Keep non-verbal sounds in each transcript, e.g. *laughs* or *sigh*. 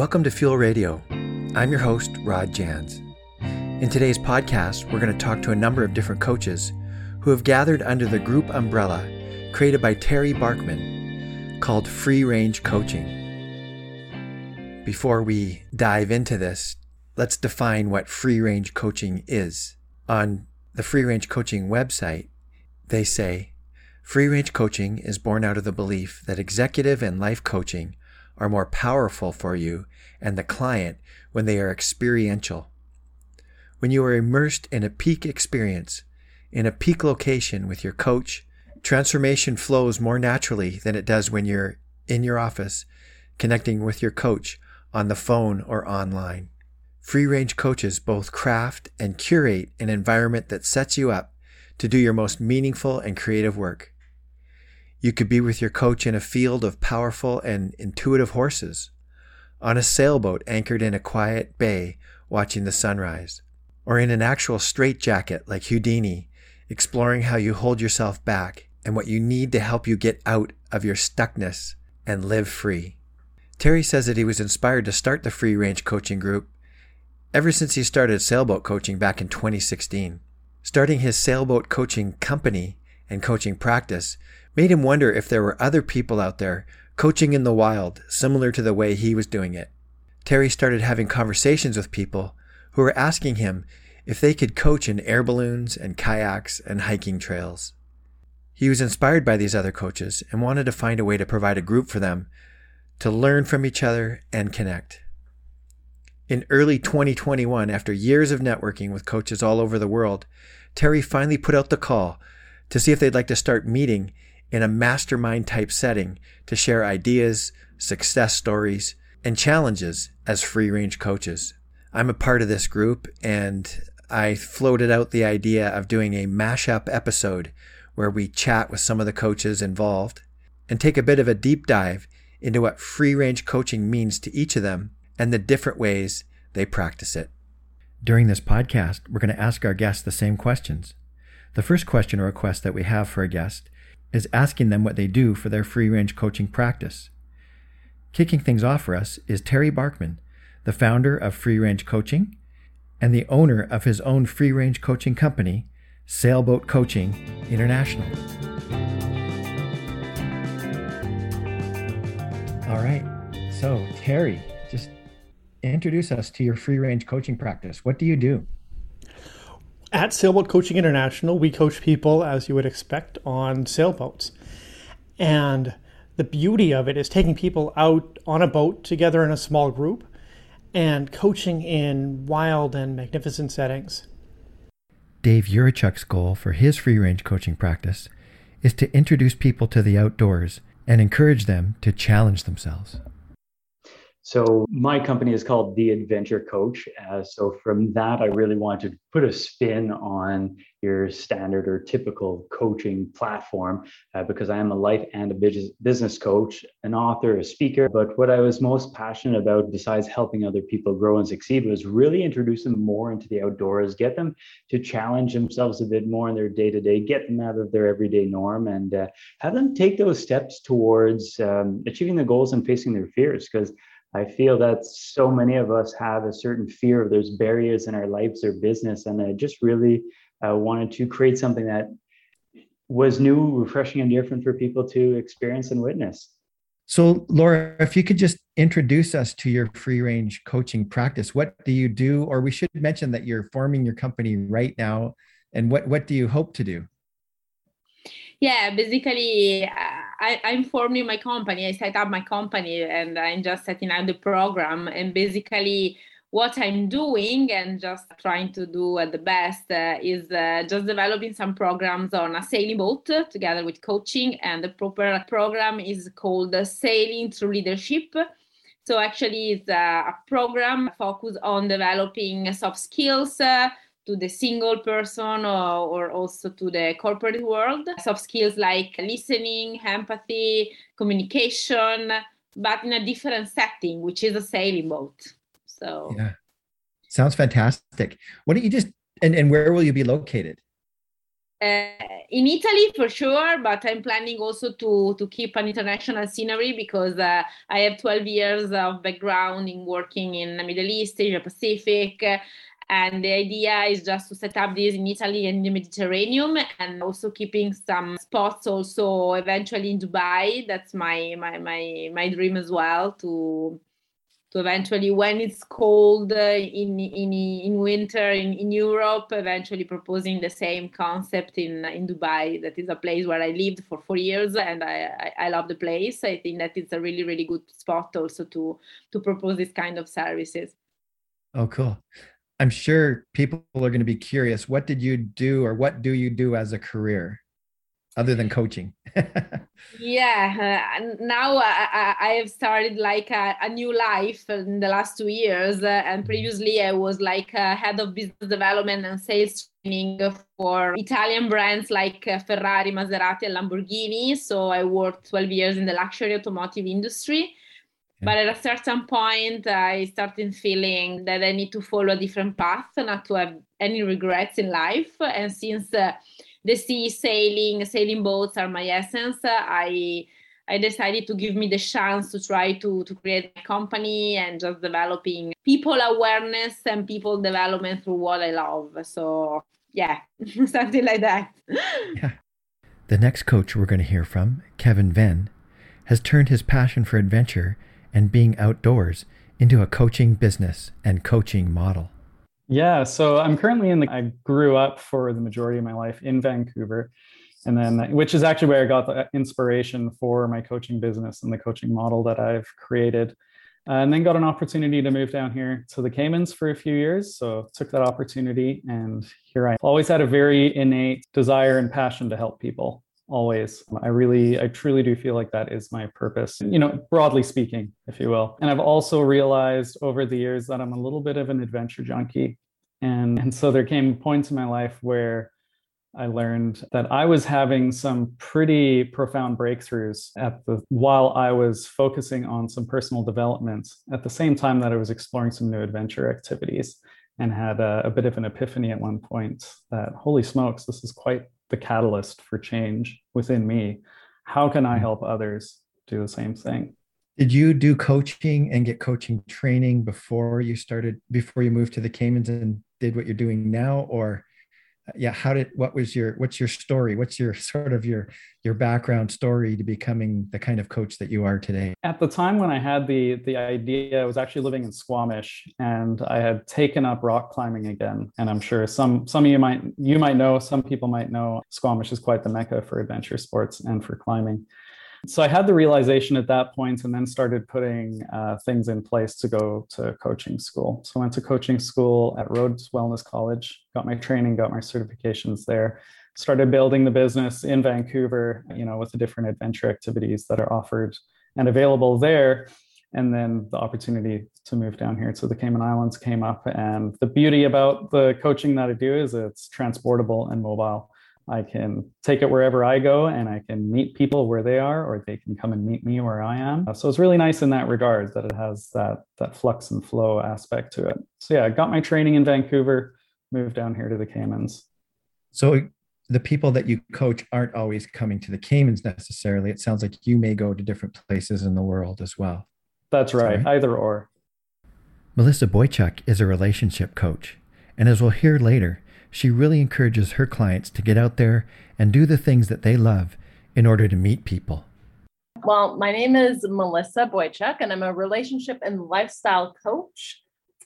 Welcome to Fuel Radio. I'm your host, Rod Jans. In today's podcast, we're going to talk to a number of different coaches who have gathered under the group umbrella created by Terry Barkman called Free Range Coaching. Before we dive into this, let's define what free range coaching is. On the Free Range Coaching website, they say free range coaching is born out of the belief that executive and life coaching are more powerful for you and the client when they are experiential. When you are immersed in a peak experience, in a peak location with your coach, transformation flows more naturally than it does when you're in your office connecting with your coach on the phone or online. Free range coaches both craft and curate an environment that sets you up to do your most meaningful and creative work. You could be with your coach in a field of powerful and intuitive horses, on a sailboat anchored in a quiet bay watching the sunrise, or in an actual straitjacket like Houdini, exploring how you hold yourself back and what you need to help you get out of your stuckness and live free. Terry says that he was inspired to start the free range coaching group ever since he started sailboat coaching back in 2016. Starting his sailboat coaching company and coaching practice made him wonder if there were other people out there coaching in the wild, similar to the way he was doing it. Terry started having conversations with people who were asking him if they could coach in air balloons and kayaks and hiking trails. He was inspired by these other coaches and wanted to find a way to provide a group for them to learn from each other and connect. In early 2021, after years of networking with coaches all over the world, Terry finally put out the call to see if they'd like to start meeting in a mastermind type setting to share ideas, success stories, and challenges as free range coaches. I'm a part of this group and I floated out the idea of doing a mashup episode where we chat with some of the coaches involved and take a bit of a deep dive into what free range coaching means to each of them and the different ways they practice it. During this podcast, we're going to ask our guests the same questions. The first question or request that we have for a guest is asking them what they do for their free range coaching practice. Kicking things off for us is Terry Barkman, the founder of Free Range Coaching and the owner of his own free range coaching company, Sailboat Coaching International. All right. So, Terry, just introduce us to your free range coaching practice. What do you do? At Sailboat Coaching International, we coach people, as you would expect, on sailboats. And the beauty of it is taking people out on a boat together in a small group and coaching in wild and magnificent settings. Dave Yurichuk's goal for his free range coaching practice is to introduce people to the outdoors and encourage them to challenge themselves. So my company is called The Adventure Coach. Uh, so from that, I really wanted to put a spin on your standard or typical coaching platform uh, because I am a life and a business coach, an author, a speaker. But what I was most passionate about, besides helping other people grow and succeed, was really introduce them more into the outdoors, get them to challenge themselves a bit more in their day to day, get them out of their everyday norm, and uh, have them take those steps towards um, achieving the goals and facing their fears. Because I feel that so many of us have a certain fear of those barriers in our lives or business. And I just really uh, wanted to create something that was new, refreshing, and different for people to experience and witness. So, Laura, if you could just introduce us to your free range coaching practice, what do you do? Or we should mention that you're forming your company right now. And what, what do you hope to do? yeah basically uh, I, i'm forming my company. I set up my company and i'm just setting up the program. And basically what i'm doing and just trying to do at the best uh, is uh, just developing some programs on a sailing boat together with coaching. And the proper program is called sailing through leadership. So actually it's a, a program focused on developing soft skills uh, to the single person or, or, also to the corporate world. Soft skills like listening, empathy, communication, but in a different setting, which is a sailing boat. So, yeah, sounds fantastic. Why don't you just and, and where will you be located? Uh, in Italy for sure, but I'm planning also to to keep an international scenery because uh, I have 12 years of background in working in the Middle East, Asia Pacific, and the idea is just to set up this in Italy and the Mediterranean, and also keeping some spots also eventually in Dubai. That's my my my my dream as well to to eventually when it's cold uh, in in in winter in, in Europe, eventually proposing the same concept in in Dubai. That is a place where I lived for four years, and I, I, I love the place. I think that it's a really really good spot also to to propose this kind of services. Oh, cool. I'm sure people are going to be curious. What did you do, or what do you do as a career, other than coaching? *laughs* yeah, uh, now I, I, have started like a, a, new life in the last two years, uh, and mm-hmm. previously I was like head of business development and sales training for Italian brands like uh, Ferrari, Maserati, and Lamborghini. So I worked 12 years in the luxury automotive industry but at a certain point, I started feeling that I need to follow a different path, not to have any regrets in life. And since uh, the sea, sailing, sailing boats are my essence, I I decided to give me the chance to try to, to create a company and just developing people awareness and people development through what I love. So yeah, *laughs* something like that. yeah. The next coach we're going to hear from, Kevin Venn, has turned his passion for adventure and being outdoors into a coaching business and coaching model? Yeah, so I'm currently in the, I grew up for the majority of my life in Vancouver. And then, which is actually where I got the inspiration for my coaching business and the coaching model that I've created. And then got an opportunity to move down here to the Caymans for a few years. So took that opportunity, and here I always had a very innate desire and passion to help people always. I really, I truly do feel like that is my purpose, you know, broadly speaking, if you will. And I've also realized over the years that I'm a little bit of an adventure junkie. And, and so there came points in my life where I learned that I was having some pretty profound breakthroughs at the while I was focusing on some personal development at the same time that I was exploring some new adventure activities and had a, a bit of an epiphany at one point that holy smokes, this is quite the catalyst for change within me. How can I hmm. help others do the same thing? Did you do coaching and get coaching training before you started, before you moved to the Caymans and did what you're doing now? Or yeah how did what was your what's your story? What's your *laughs* sort of your your background story to becoming the kind of coach that you are today? At the time when i had the the idea i was actually living in squamish and i had taken up rock climbing again. And i'm sure some some of you might you might know some people might know squamish is quite the mecca for adventure sports and for climbing so I had the realization at that point and then started putting uh, things in place to go to coaching school. So I went to coaching school at Rhodes Wellness College, got my training, got my certifications there, started building the business in Vancouver, you know, with the different adventure activities that are offered and available there. And then the opportunity to move down here to the Cayman Islands came up. And the beauty about the coaching that I do is it's transportable and mobile. I can take it wherever I go and I can meet people where they are or they can come and meet me where I am. So it's really nice in that regard that it has that that flux and flow aspect to it. So yeah, I got my training in Vancouver, moved down here to the Caymans. So the people that you coach aren't always coming to the Caymans necessarily. It sounds like you may go to different places in the world as well. That's right, Sorry. either or. Melissa Boychuk is a relationship coach. And as we'll hear later, she really encourages her clients to get out there and do the things that they love in order to meet people. Well, my name is Melissa Boychuk, and I'm a relationship and lifestyle coach.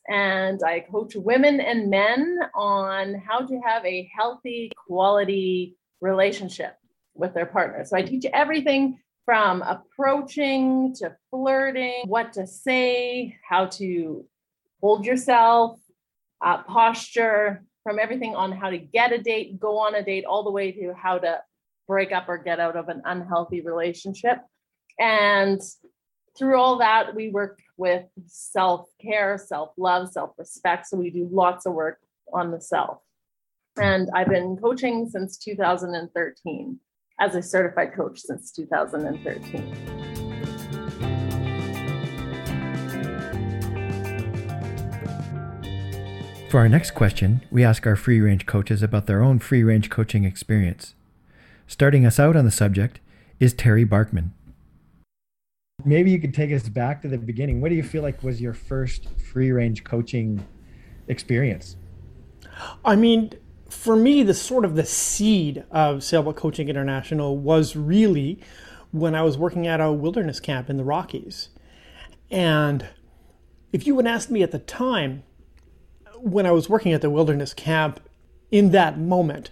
And I coach women and men on how to have a healthy, quality relationship with their partner. So I teach everything from approaching to flirting, what to say, how to hold yourself, uh, posture, from everything on how to get a date, go on a date, all the way to how to break up or get out of an unhealthy relationship. And through all that, we work with self care, self love, self respect. So we do lots of work on the self. And I've been coaching since 2013 as a certified coach since 2013. For our next question, we ask our free range coaches about their own free range coaching experience. Starting us out on the subject is Terry Barkman. Maybe you could take us back to the beginning. What do you feel like was your first free range coaching experience? I mean, for me, the sort of the seed of Sailboat Coaching International was really when I was working at a wilderness camp in the Rockies. And if you would ask me at the time, when I was working at the wilderness camp, in that moment,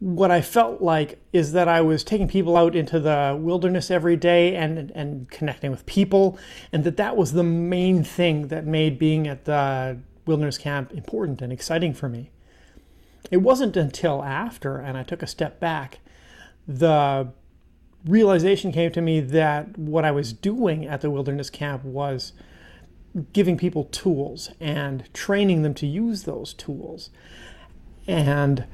what I felt like is that I was taking people out into the wilderness every day and and connecting with people, and that that was the main thing that made being at the wilderness camp important and exciting for me. It wasn't until after, and I took a step back, the realization came to me that what I was doing at the wilderness camp was giving people tools and training them to use those tools and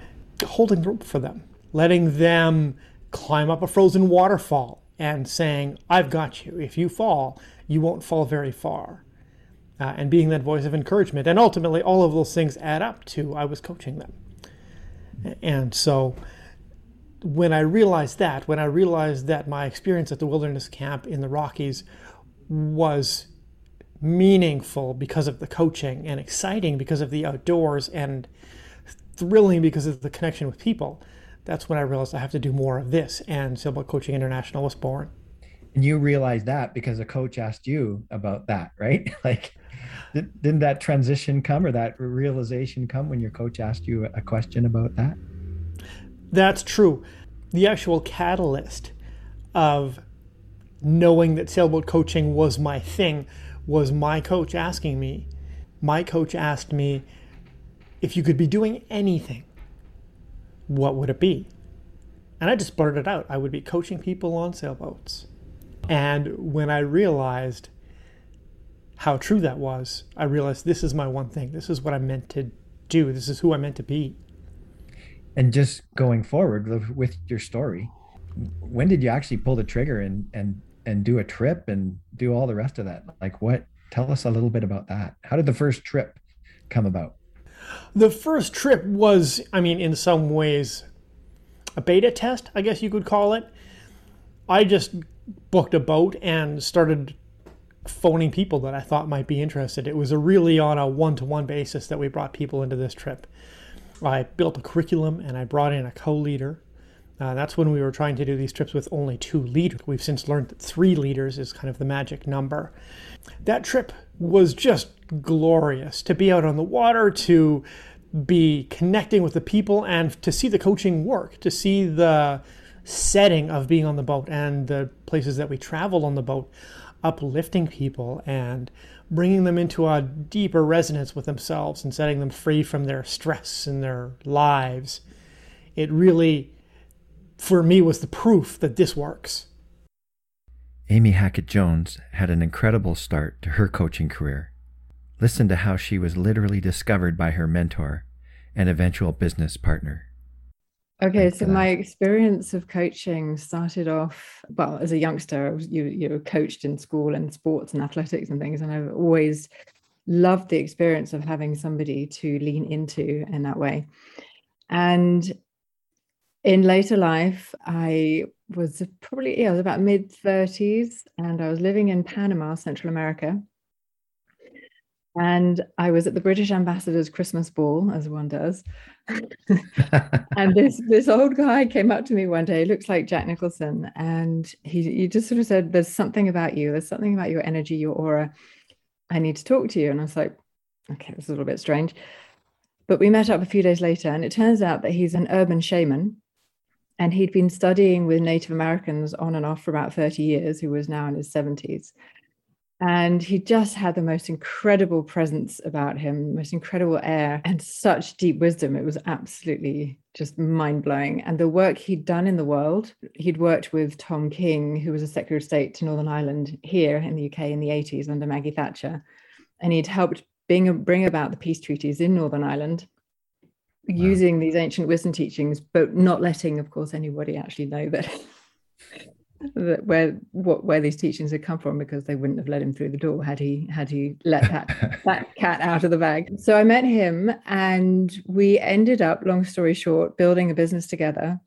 holding rope for them, letting them climb up a frozen waterfall and saying, I've got you. If you fall, you won't fall very far. Uh, and being that voice of encouragement. And ultimately, all of those things add up to I was coaching them. And so when I realized that, when I realized that my experience at the wilderness camp in the Rockies was meaningful because of the coaching and exciting because of the outdoors and thrilling because of the connection with people, that's when I realized I have to do more of this. And Sailboat Coaching International was born. And you realized that because a coach asked you about that, right? *laughs* like, didn't that transition come or that realization come when your coach asked you a question about that? That's true. The actual catalyst of knowing that sailboat coaching was my thing was my coach asking me. My coach asked me, if you could be doing anything, what would it be? And I just blurted out, I would be coaching people on sailboats. And when I realized how true that was, I realized this is my one thing. This is what I'm meant to do. This is who I'm meant to be. And just going forward with your story, when did you actually pull the trigger and and and do a trip and do all the rest of that? Like what? Tell us a little bit about that. How did the first trip come about? The first trip was, I mean, in some ways, a beta test, I guess you could call it. I just booked a boat and started phoning people that I thought might be interested. It was a really on a one to one basis that we brought people into this trip. I built a curriculum and I brought in a co leader. Uh, that's when we were trying to do these trips with only two leaders. We've since learned that three leaders is kind of the magic number. That trip was just glorious to be out on the water, to be connecting with the people, and to see the coaching work, to see the setting of being on the boat and the places that we traveled on the boat uplifting people and bringing them into a deeper resonance with themselves and setting them free from their stress in their lives. It really, for me, was the proof that this works. Amy Hackett Jones had an incredible start to her coaching career. Listen to how she was literally discovered by her mentor and eventual business partner. Okay, so my experience of coaching started off well as a youngster. You you were coached in school and sports and athletics and things, and I've always loved the experience of having somebody to lean into in that way. And in later life, I was probably yeah, I was about mid thirties, and I was living in Panama, Central America, and I was at the British ambassador's Christmas ball, as one does. *laughs* and this this old guy came up to me one day, looks like Jack Nicholson, and he, he just sort of said, There's something about you, there's something about your energy, your aura. I need to talk to you. And I was like, Okay, this is a little bit strange. But we met up a few days later, and it turns out that he's an urban shaman. And he'd been studying with Native Americans on and off for about 30 years, who was now in his 70s and he just had the most incredible presence about him most incredible air and such deep wisdom. It was absolutely just mind-blowing. And the work he'd done in the world he'd worked with tom king who was a secretary of state to northern ireland here in the uk in the 80s under maggie thatcher. And he'd helped bring, bring about the peace treaties in northern ireland. Using these ancient wisdom teachings but not letting of course anybody actually know that *laughs* that where what where these teachings had come from because they wouldn't have let him through the door had he had he let that *laughs* that cat out of the bag. So I met him and we ended up, long story short, building a business together.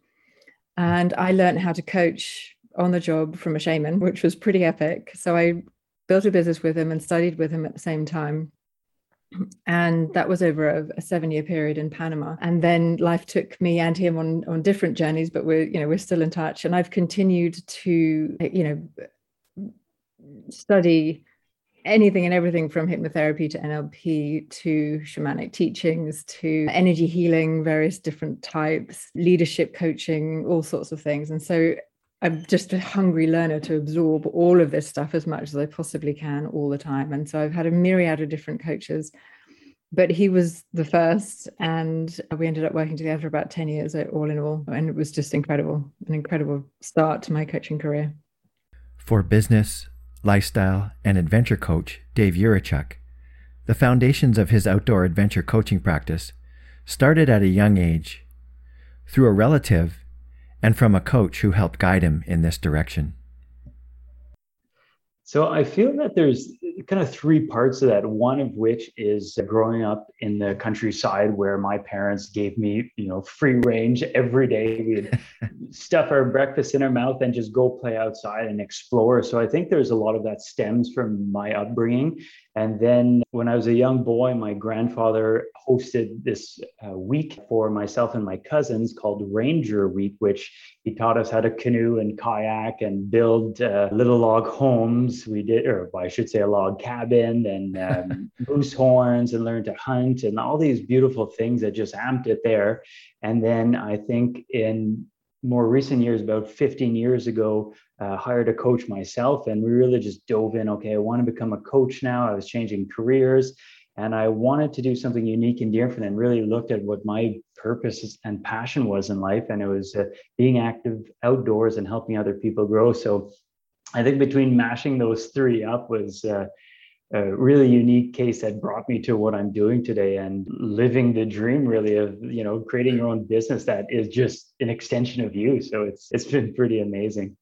And I learned how to coach on the job from a shaman, which was pretty epic. So I built a business with him and studied with him at the same time and that was over a, a, seven year period in panama. And then life took me and him on on different journeys but we're you know we're still in touch. And i've continued to you know study anything and everything from hypnotherapy to nlp to shamanic teachings to energy healing various different types leadership coaching all sorts of things. And so I'm just a hungry learner to absorb all of this stuff as much as I possibly can all the time. And so I've had a myriad of different coaches, but he was the first. And we ended up working together for about 10 years, all in all. And it was just incredible, an incredible start to my coaching career. For business, lifestyle, and adventure coach Dave Yurichuk, the foundations of his outdoor adventure coaching practice started at a young age. Through a relative, and from a coach who helped guide him in this direction? So I feel that there's kind of three parts of that. One of which is growing up in the countryside where my parents gave me, you know, free range every day. We'd *laughs* stuff our breakfast in our mouth and just go play outside and explore. So I think there's a lot of that stems from my upbringing. And then when I was a young boy, my grandfather hosted this uh, week for myself and my cousins called Ranger Week, which he taught us how to canoe and kayak and build uh, little log homes. We did, or I should say, a log cabin and um, *laughs* moose horns and learned to hunt and all these beautiful things that just amped it there. And then I think in more recent years, about 15 years ago, uh, hired a coach myself, and we really just dove in. Okay, I want to become a coach now. I was changing careers, and I wanted to do something unique and different, and really looked at what my purpose and passion was in life, and it was uh, being active outdoors and helping other people grow. So, I think between mashing those three up was uh, a really unique case that brought me to what I'm doing today and living the dream really of you know creating your own business that is just an extension of you. So it's it's been pretty amazing.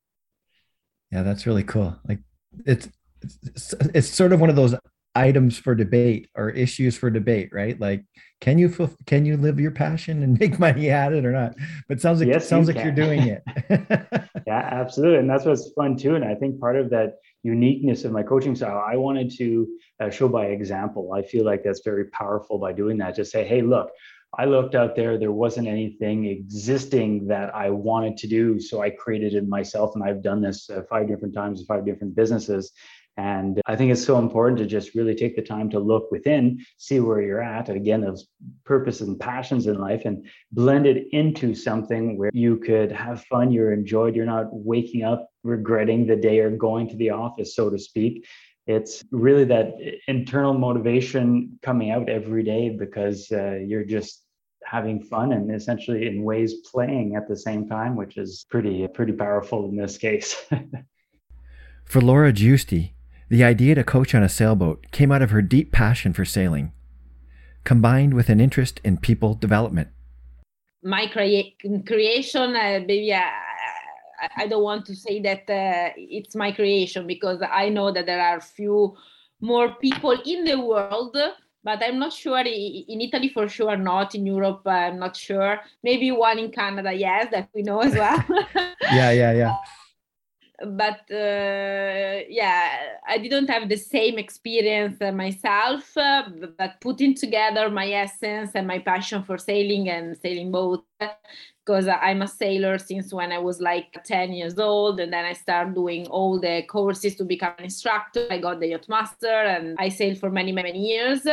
Yeah, that's really cool. Like it's it's, it's sort of one of those items for debate or issues for debate, right? Like, can you can you live your passion and *laughs* make money at it or not? But sounds like yes, it sounds you like you're doing it. *laughs* *laughs* yeah, absolutely, and that's what's fun too. And I think part of that uniqueness of my coaching style, I wanted to uh, show by example. I feel like that's very powerful by doing that. Just say, hey, look. I looked out there, there wasn't anything existing that I wanted to do. So I created it myself. And I've done this uh, five different times, five different businesses. And I think it's so important to just really take the time to look within, see where you're at. Again, those purposes and passions in life and blend it into something where you could have fun, you're enjoyed, you're not waking up regretting the day or going to the office, so to speak. It's really that internal motivation coming out every day because uh, you're just having fun and essentially in ways playing at the same time, which is pretty pretty powerful in this case. *laughs* For Laura Giusti, the idea to coach on a sailboat came out of her deep passion for sailing, combined with an interest in people development. My crea- creation, uh, maybe I, I, don't want to say that uh, it's my creation because I know that there are few more people in the world but I'm not sure in Italy for sure not in Europe I'm not sure. Maybe one in Canada yes that we know as well. *laughs* Yeah yeah yeah. But uh, yeah, I didn't have the same experience uh, myself, uh, but putting together my essence and my passion for sailing and sailing boat, because I'm a sailor since when I was like 10 years old, and then I started doing all the courses to become an instructor. I got the yacht master, and I sailed for many, many years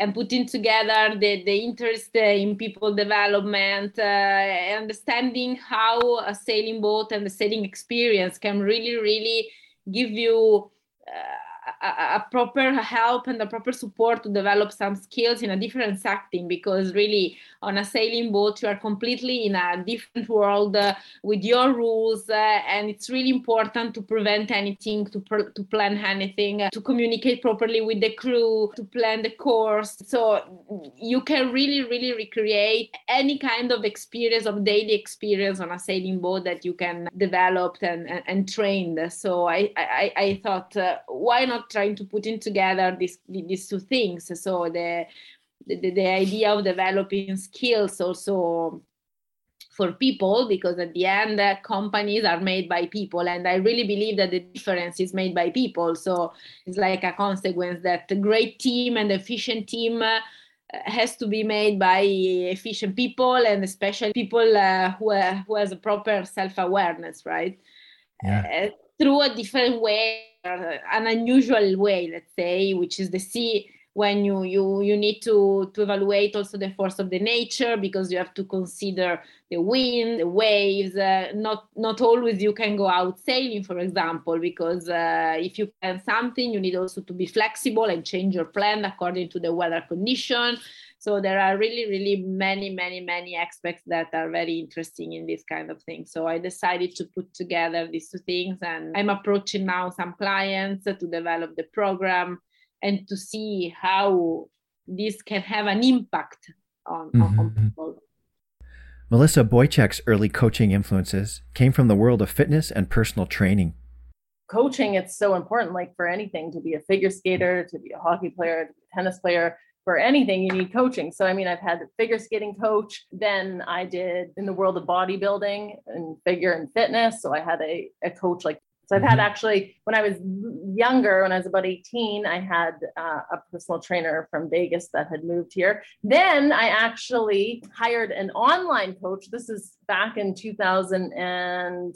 and putting together the, the interest in people development, uh, understanding how a sailing boat and the sailing experience can really, really give you uh, a, proper help and a proper support to develop some skills in a different setting because really on a sailing boat you are completely in a different world uh, with your rules uh, and it's really important to prevent anything to, pr- to plan anything uh, to communicate properly with the crew to plan the course. So you can really really recreate any kind of experience of daily experience on a sailing boat that you can develop and, and, and train so i i, I thought uh, why not trying to put in together these these two things. So the the, the idea of developing skills also for people because at the end uh, companies are made by people and i really believe that the difference is made by people. So it's like a consequence that a great team and efficient team uh, has to be made by efficient people and especially people uh, who, uh, who has a proper self-awareness right? Yeah. Uh, through a different way an unusual way let's say which is the sea when you you you need to to evaluate also the force of the nature because you have to consider the wind the waves uh, not not always you can go out sailing for example because uh, if you plan something you need also to be flexible and change your plan according to the weather condition so there are really really many many many aspects that are very interesting in this kind of thing so i decided to put together these two things and i'm approaching now some clients to develop the program and to see how this can have an impact on, mm-hmm. on people. Melissa Boychuk's early coaching influences came from the world of fitness and personal training. Coaching, it's so important, like for anything, to be a figure skater, to be a hockey player, to be a tennis player, for anything you need coaching so i mean i've had a figure skating coach then i did in the world of bodybuilding and figure and fitness so i had a, a coach like so I've had mm-hmm. actually, when I was younger, when I was about 18, I had uh, a personal trainer from Vegas that had moved here. Then I actually hired an online coach. This is back in 2000 and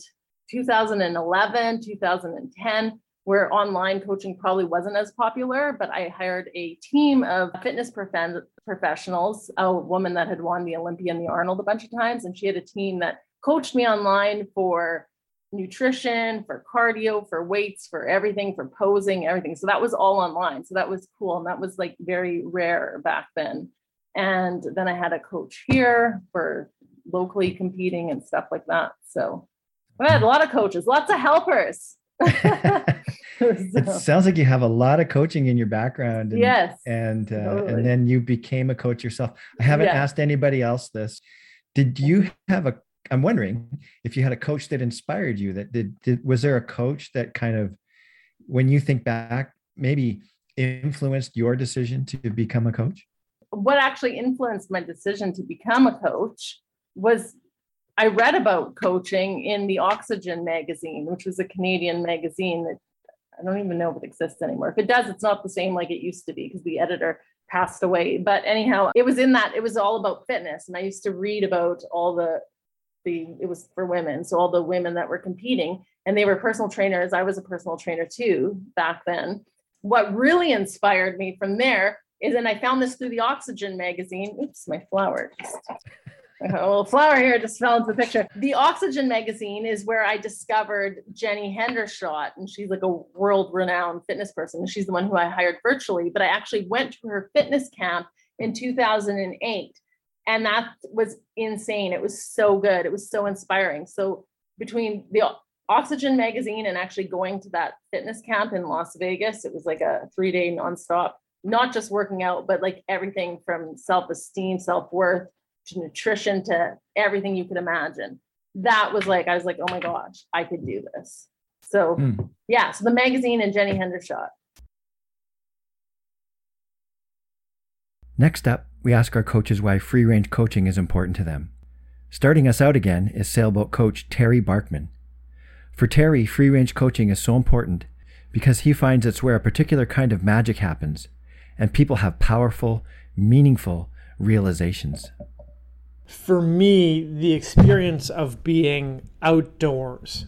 2011, 2010 where online coaching probably wasn't as popular, but I hired a team of fitness prof- professionals, a woman that had won the Olympia and the Arnold a bunch of times, and she had a team that coached me online for nutrition, for cardio, for weights, for everything, for posing, everything. So that was all online. So that was cool. And that was like very rare back then. And then I had a coach here for locally competing and stuff like that. So I had a lot of coaches, lots of helpers. *laughs* It sounds like you have a lot of coaching in your background. And, yes. And uh, totally. and then you became a coach yourself. I haven't yeah. asked anybody else this. Did you have a I'm wondering if you had a coach that inspired you. That did, did was there a coach that kind of, when you think back, maybe influenced your decision to become a coach? What actually influenced my decision to become a coach was I read about coaching in the Oxygen magazine, which was a Canadian magazine that I don't even know if it exists anymore. If it does, it's not the same like it used to be because the editor passed away. But anyhow, it was in that, it was all about fitness. And I used to read about all the the it was for women so all the women that were competing and they were personal trainers i was a personal trainer too back then what really inspired me from there is and i found this through the oxygen magazine oops my flower *laughs* a little flower here just fell into the picture. The Oxygen magazine is where I discovered Jenny Hendershott, and she's like a world-renowned fitness person. She's the one who I hired virtually, but I actually went to her fitness camp in 2008 and that was insane. It was so good. It was so inspiring. So between the Oxygen magazine and actually going to that fitness camp in Las Vegas, it was like a three day nonstop, not just working out, but like everything from self esteem, self worth to nutrition to everything you could imagine. That was like, I was like, oh my gosh, I could do this. So, mm. yeah, so the magazine and Jenny Hendershott. Next up, we ask our coaches why free range coaching is important to them. Starting us out again is sailboat coach Terry Barkman. For Terry, free range coaching is so important because he finds it's where a particular kind of magic happens and people have powerful, meaningful realizations. For me, the experience of being outdoors,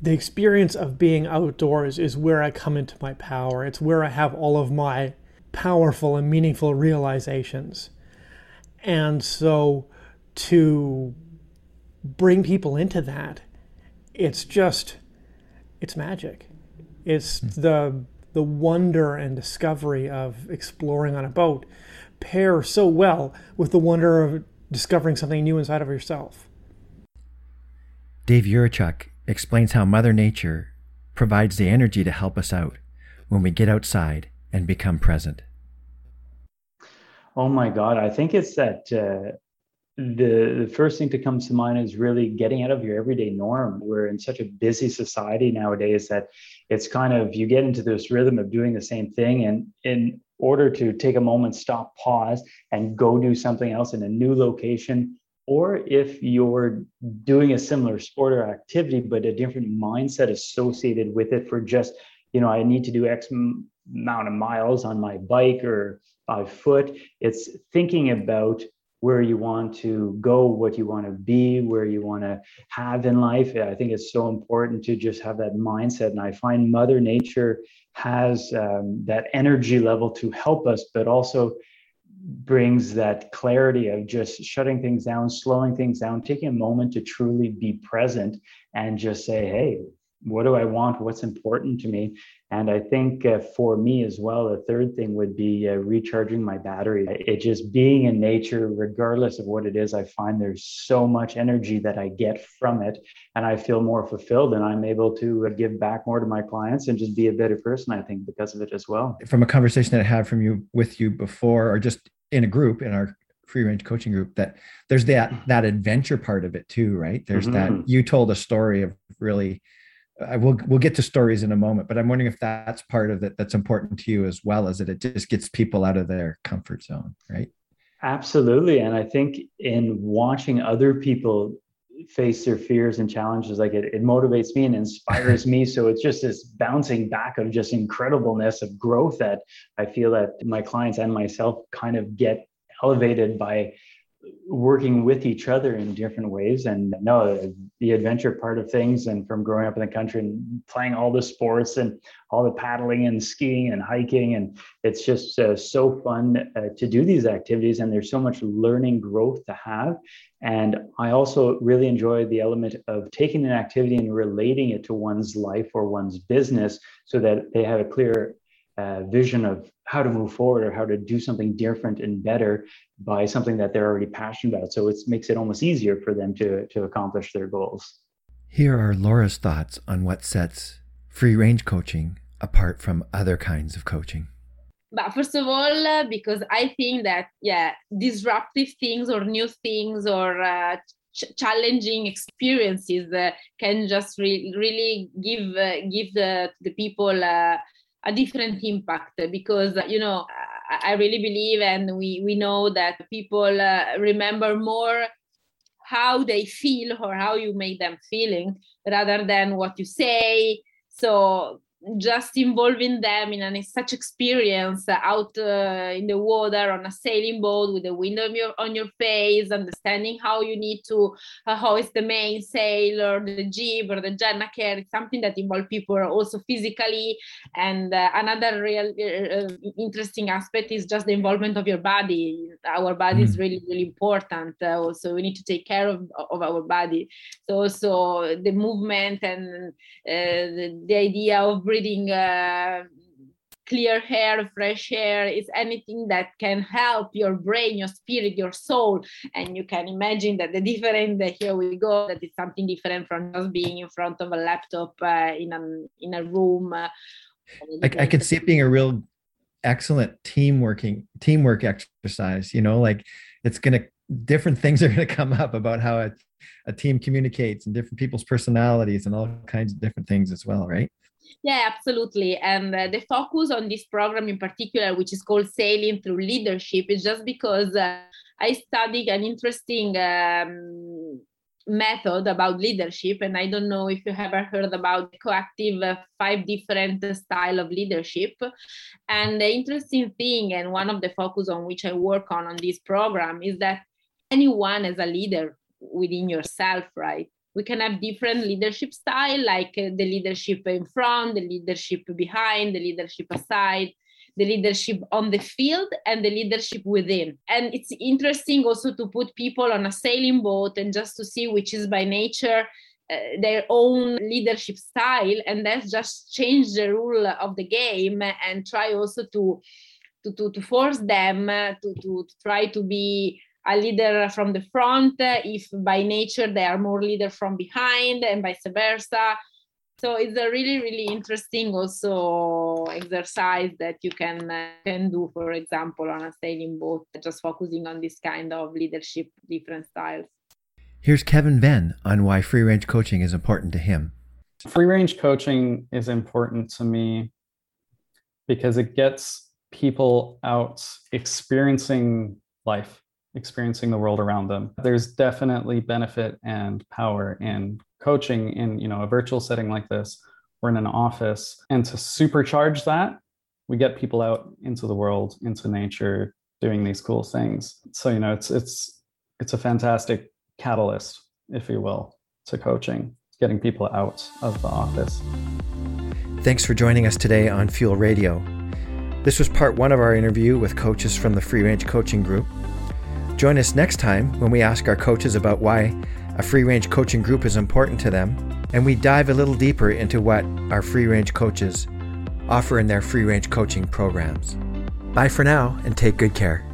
the experience of being outdoors is where I come into my power. It's where I have all of my powerful and meaningful realizations. And so to bring people into that, it's just, it's magic. It's hmm. the the wonder and discovery of exploring on a boat pair so well with the wonder of discovering something new inside of yourself. Dave Yurachuk explains how Mother Nature provides the energy to help us out when we get outside and become present. Oh my God, I think it's that uh, the, the first thing to come to mind is really getting out of your everyday norm. We're in such a busy society nowadays that it's kind of you get into this rhythm of doing the same thing. And in order to take a moment, stop, pause, and go do something else in a new location, or if you're doing a similar sport or activity, but a different mindset associated with it for just, you know, I need to do X amount of miles on my bike or by foot. It's thinking about where you want to go, what you want to be, where you want to have in life. I think it's so important to just have that mindset. And I find Mother Nature has um, that energy level to help us, but also brings that clarity of just shutting things down, slowing things down, taking a moment to truly be present and just say, hey, what do I want? What's important to me? And I think uh, for me as well, the third thing would be uh, recharging my battery. It just being in nature, regardless of what it is, I find there's so much energy that I get from it. And I feel more fulfilled and I'm able to uh, give back more to my clients and just be a better person, I think, because of it as well. From a conversation that I had from you with you before, or just in a group in our free range coaching group that there's that that adventure part of it too right there's mm-hmm. that you told a story of really I will we'll get to stories in a moment, but I'm wondering if that's part of it that's important to you as well as that it just gets people out of their comfort zone, right? Absolutely. And I think in watching other people face their fears and challenges, like it, it motivates me and inspires *laughs* me. So it's just this bouncing back of just incredibleness of growth that I feel that my clients and myself kind of get elevated by working with each other in different ways. And no the adventure part of things and from growing up in the country and playing all the sports and all the paddling and skiing and hiking. And it's just uh, so fun uh, to do these activities. And there's so much learning growth to have. And i also really enjoy the element of taking an activity and relating it to one's life or one's business so that they have a clear uh, vision of how to move forward or how to do something different and better by something that they're already passionate about. So it makes it almost easier for them to, to accomplish their goals. Here are Laura's thoughts on what sets free range coaching apart from other kinds of coaching. But first of all, uh, because I think that, yeah, disruptive things or new things or uh, ch- challenging experiences uh, can just re- really give uh, give the, the people uh, a different impact because you know I really believe and we we know that people uh, remember more how they feel or how you make them feeling rather than what you say. So just involving them in an, such experience out uh, in the water on a sailing boat with the wind on your on your face understanding how you need to uh, hoist the mainsail or the jib or the gennaker it's something that involves people also physically. And uh, another real uh, uh, interesting aspect is just the involvement of your body. Our body mm. is really really important uh, so we need to take care of, of our body. So also the movement and the, the idea of breathing uh, clear air, fresh air, is anything that can help your brain, your spirit, your soul. And you can imagine that the different, here we go, that it's something different from just being in front of a laptop uh, in, a, in a room. Uh, I, I could see it being a real excellent team working teamwork exercise you know like it's gonna different things are gonna *laughs* come up about how a, a team communicates and different people's personalities and all kinds of different things as well right yeah, absolutely. And uh, the focus on this program in particular, which is called Sailing Through Leadership, is just because uh, I studied an interesting um, method about leadership. And I don't know if you ever heard about the coactive uh, five different style of leadership. And the interesting thing, and one of the focus on which I work on on this program, is that anyone as a leader within yourself, right? We can have different leadership style like uh, the leadership in front the leadership behind the leadership aside the leadership on the field and the leadership within. And it's interesting also to put people on a sailing boat and just to see which is by nature uh, their own leadership style and let's just change the rule of the game and try also to to, to, force them to, to, to try to be a leader from the front if by nature they are more leader from behind and vice versa. So it's a really really interesting also exercise that you can uh, can do for example on a sailing boat just focusing on this kind of leadership different styles. Here's kevin venn on why free range coaching is important to him. Free range coaching is important to me because it gets people out experiencing life experiencing the world around them. There's definitely benefit and power in coaching in you know a virtual setting like this or in an office. And to supercharge that we get people out into the world into nature doing these cool things. So you know it's it's it's a fantastic catalyst if you will to coaching getting people out of the office. Thanks for joining us today on fuel radio. This was part one of our interview with coaches from the free range coaching group join us next time when we ask our coaches about why a free range coaching group is important to them, and we dive a little deeper into what our free range coaches offer in their free range coaching programs. Bye for now and take good care.